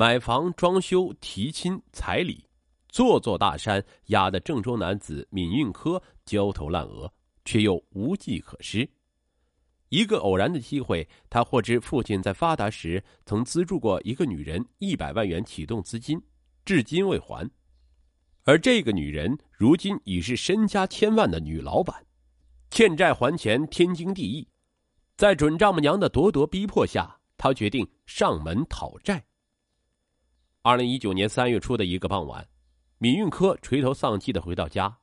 买房、装修、提亲、彩礼，座座大山压得郑州男子闵运科焦头烂额，却又无计可施。一个偶然的机会，他获知父亲在发达时曾资助过一个女人一百万元启动资金，至今未还。而这个女人如今已是身家千万的女老板，欠债还钱天经地义。在准丈母娘的咄咄逼迫下，他决定上门讨债。二零一九年三月初的一个傍晚，闵运科垂头丧气的回到家，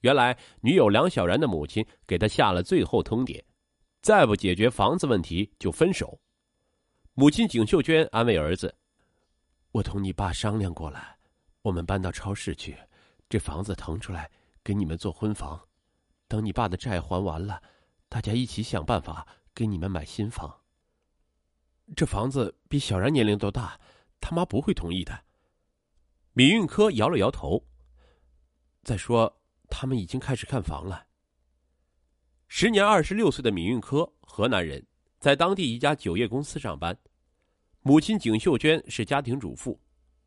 原来女友梁小然的母亲给他下了最后通牒。再不解决房子问题就分手。母亲景秀娟安慰儿子：“我同你爸商量过了，我们搬到超市去，这房子腾出来给你们做婚房。等你爸的债还完了，大家一起想办法给你们买新房。这房子比小然年龄都大，他妈不会同意的。”米运科摇了摇头。再说，他们已经开始看房了。时年二十六岁的闵运科，河南人，在当地一家酒业公司上班。母亲景秀娟是家庭主妇，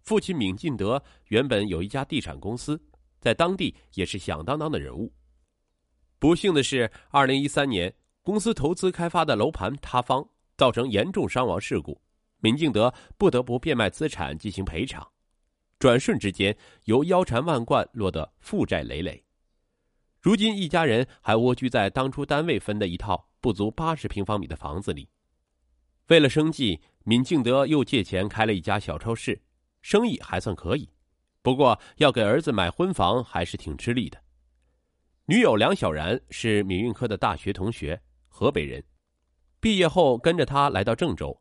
父亲闵进德原本有一家地产公司，在当地也是响当当的人物。不幸的是，二零一三年公司投资开发的楼盘塌方，造成严重伤亡事故，闵敬德不得不变卖资产进行赔偿，转瞬之间由腰缠万贯落得负债累累。如今，一家人还蜗居在当初单位分的一套不足八十平方米的房子里。为了生计，闵敬德又借钱开了一家小超市，生意还算可以。不过，要给儿子买婚房还是挺吃力的。女友梁小然是闵运科的大学同学，河北人，毕业后跟着他来到郑州。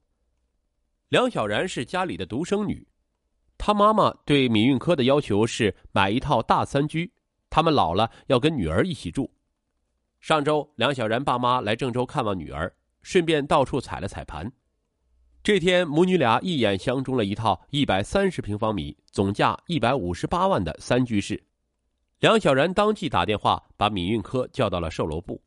梁小然是家里的独生女，她妈妈对闵运科的要求是买一套大三居。他们老了要跟女儿一起住。上周，梁小然爸妈来郑州看望女儿，顺便到处踩了踩盘。这天，母女俩一眼相中了一套一百三十平方米、总价一百五十八万的三居室。梁小然当即打电话把闵运科叫到了售楼部。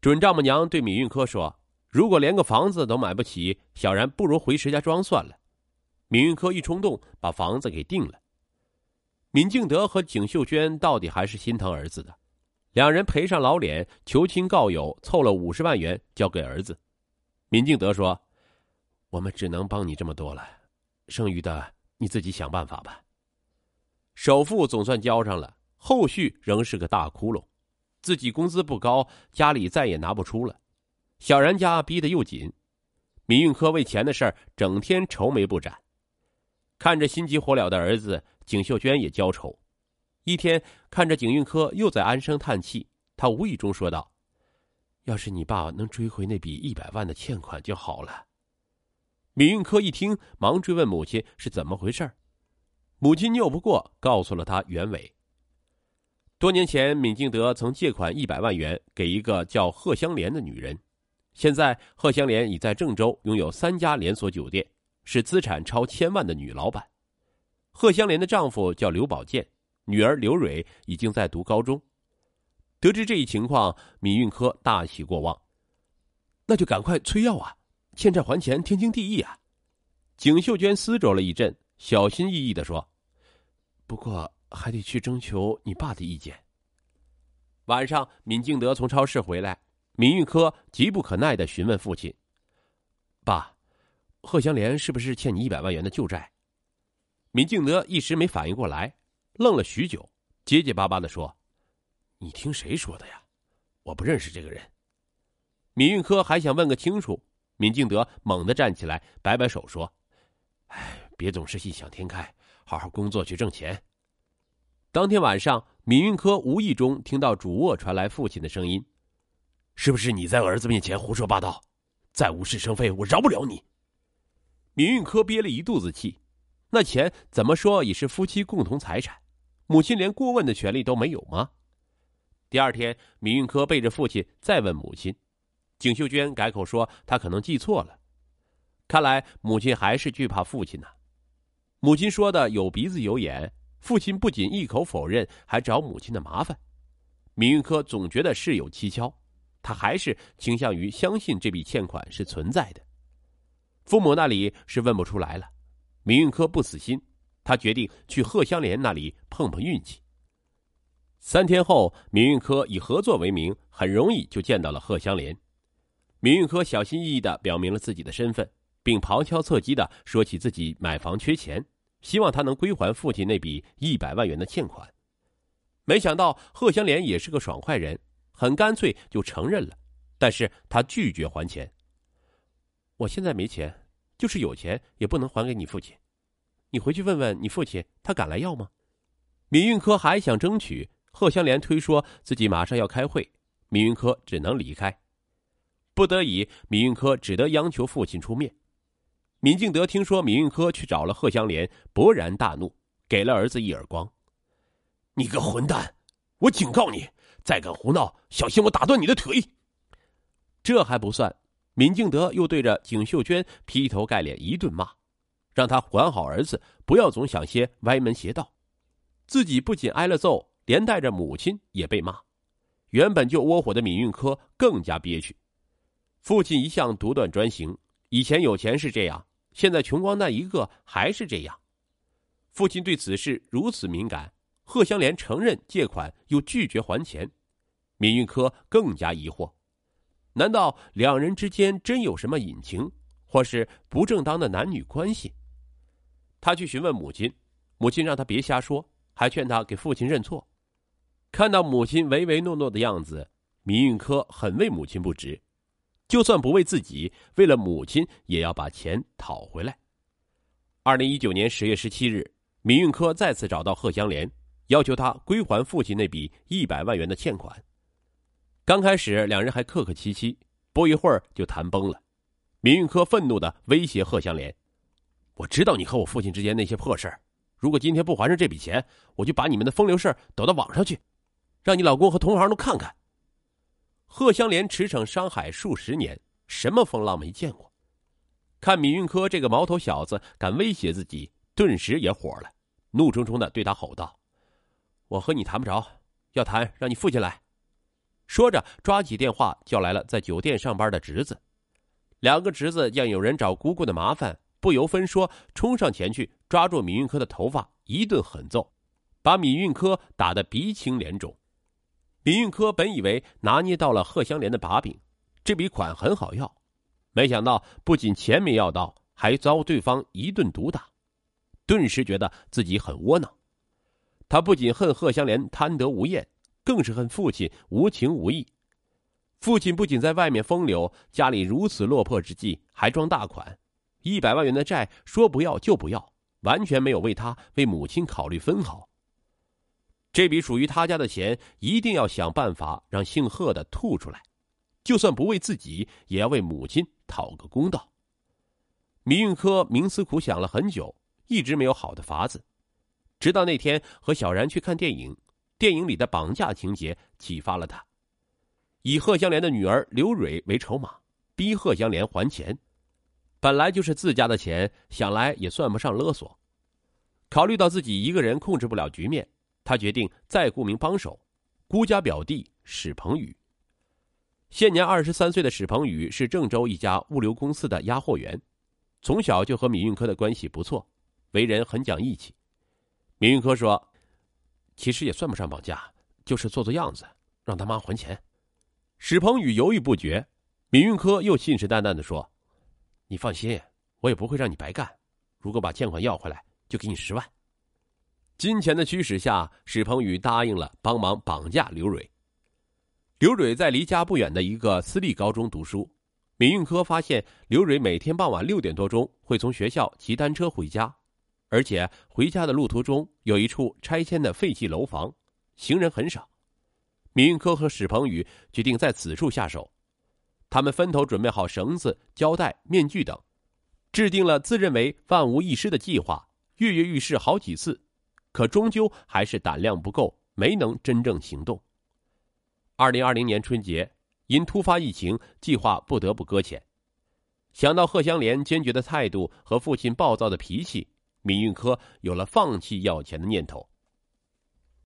准丈母娘对闵运科说：“如果连个房子都买不起，小然不如回石家庄算了。”闵运科一冲动，把房子给定了。闵敬德和景秀娟到底还是心疼儿子的，两人赔上老脸，求亲告友，凑了五十万元交给儿子。闵敬德说：“我们只能帮你这么多了，剩余的你自己想办法吧。”首付总算交上了，后续仍是个大窟窿。自己工资不高，家里再也拿不出了，小然家逼得又紧，闵运科为钱的事儿整天愁眉不展，看着心急火燎的儿子。景秀娟也焦愁，一天看着景运科又在唉声叹气，他无意中说道：“要是你爸能追回那笔一百万的欠款就好了。”闵运科一听，忙追问母亲是怎么回事母亲拗不过，告诉了他原委。多年前，闵敬德曾借款一百万元给一个叫贺香莲的女人，现在贺香莲已在郑州拥有三家连锁酒店，是资产超千万的女老板。贺香莲的丈夫叫刘宝建，女儿刘蕊已经在读高中。得知这一情况，闵运科大喜过望，那就赶快催要啊！欠债还钱，天经地义啊！景秀娟思酌了一阵，小心翼翼的说：“不过还得去征求你爸的意见。”晚上，闵敬德从超市回来，闵运科急不可耐的询问父亲：“爸，贺香莲是不是欠你一百万元的旧债？”闵敬德一时没反应过来，愣了许久，结结巴巴的说：“你听谁说的呀？我不认识这个人。”闵运科还想问个清楚，闵敬德猛地站起来，摆摆手说：“哎，别总是异想天开，好好工作去挣钱。”当天晚上，闵运科无意中听到主卧传来父亲的声音：“是不是你在儿子面前胡说八道？再无事生非，我饶不了你！”闵运科憋了一肚子气。那钱怎么说也是夫妻共同财产，母亲连过问的权利都没有吗？第二天，闵运科背着父亲再问母亲，景秀娟改口说她可能记错了。看来母亲还是惧怕父亲呢。母亲说的有鼻子有眼，父亲不仅一口否认，还找母亲的麻烦。闵运科总觉得事有蹊跷，他还是倾向于相信这笔欠款是存在的。父母那里是问不出来了。闵运科不死心，他决定去贺香莲那里碰碰运气。三天后，闵运科以合作为名，很容易就见到了贺香莲。闵运科小心翼翼的表明了自己的身份，并旁敲侧击的说起自己买房缺钱，希望他能归还父亲那笔一百万元的欠款。没想到贺香莲也是个爽快人，很干脆就承认了，但是他拒绝还钱。我现在没钱，就是有钱也不能还给你父亲。你回去问问你父亲，他敢来要吗？闵运科还想争取。贺香莲推说自己马上要开会，闵运科只能离开。不得已，闵运科只得央求父亲出面。闵敬德听说闵运科去找了贺香莲，勃然大怒，给了儿子一耳光：“你个混蛋！我警告你，再敢胡闹，小心我打断你的腿！”这还不算，闵敬德又对着景秀娟劈头盖脸一顿骂，让他管好儿子，不要总想些歪门邪道。自己不仅挨了揍。连带着母亲也被骂，原本就窝火的闵运科更加憋屈。父亲一向独断专行，以前有钱是这样，现在穷光蛋一个还是这样。父亲对此事如此敏感，贺香莲承认借款又拒绝还钱，闵运科更加疑惑：难道两人之间真有什么隐情，或是不正当的男女关系？他去询问母亲，母亲让他别瞎说，还劝他给父亲认错。看到母亲唯唯诺诺的样子，闵运科很为母亲不值，就算不为自己，为了母亲也要把钱讨回来。二零一九年十月十七日，闵运科再次找到贺香莲，要求他归还父亲那笔一百万元的欠款。刚开始两人还客客气气，不一会儿就谈崩了。闵运科愤怒的威胁贺香莲：“我知道你和我父亲之间那些破事如果今天不还上这笔钱，我就把你们的风流事抖到网上去。”让你老公和同行都看看。贺香莲驰骋商海数十年，什么风浪没见过？看闵运科这个毛头小子敢威胁自己，顿时也火了，怒冲冲的对他吼道：“我和你谈不着，要谈让你父亲来。”说着，抓起电话叫来了在酒店上班的侄子。两个侄子见有人找姑姑的麻烦，不由分说冲上前去，抓住闵运科的头发，一顿狠揍，把闵运科打得鼻青脸肿。闵运科本以为拿捏到了贺香莲的把柄，这笔款很好要，没想到不仅钱没要到，还遭对方一顿毒打，顿时觉得自己很窝囊。他不仅恨贺香莲贪得无厌，更是恨父亲无情无义。父亲不仅在外面风流，家里如此落魄之际还装大款，一百万元的债说不要就不要，完全没有为他为母亲考虑分毫。这笔属于他家的钱，一定要想办法让姓贺的吐出来，就算不为自己，也要为母亲讨个公道。闵运科冥思苦想了很久，一直没有好的法子，直到那天和小然去看电影，电影里的绑架情节启发了他，以贺香莲的女儿刘蕊为筹码，逼贺香莲还钱。本来就是自家的钱，想来也算不上勒索。考虑到自己一个人控制不了局面。他决定再雇名帮手，孤家表弟史鹏宇。现年二十三岁的史鹏宇是郑州一家物流公司的押货员，从小就和米运科的关系不错，为人很讲义气。闵运科说：“其实也算不上绑架，就是做做样子，让他妈还钱。”史鹏宇犹豫不决，闵运科又信誓旦旦的说：“你放心，我也不会让你白干，如果把欠款要回来，就给你十万。”金钱的驱使下，史鹏宇答应了帮忙绑架刘蕊。刘蕊在离家不远的一个私立高中读书。闵运科发现刘蕊每天傍晚六点多钟会从学校骑单车回家，而且回家的路途中有一处拆迁的废弃楼房，行人很少。闵运科和史鹏宇决定在此处下手。他们分头准备好绳子、胶带、面具等，制定了自认为万无一失的计划，跃跃欲试好几次。可终究还是胆量不够，没能真正行动。二零二零年春节，因突发疫情，计划不得不搁浅。想到贺香莲坚决的态度和父亲暴躁的脾气，闵运科有了放弃要钱的念头。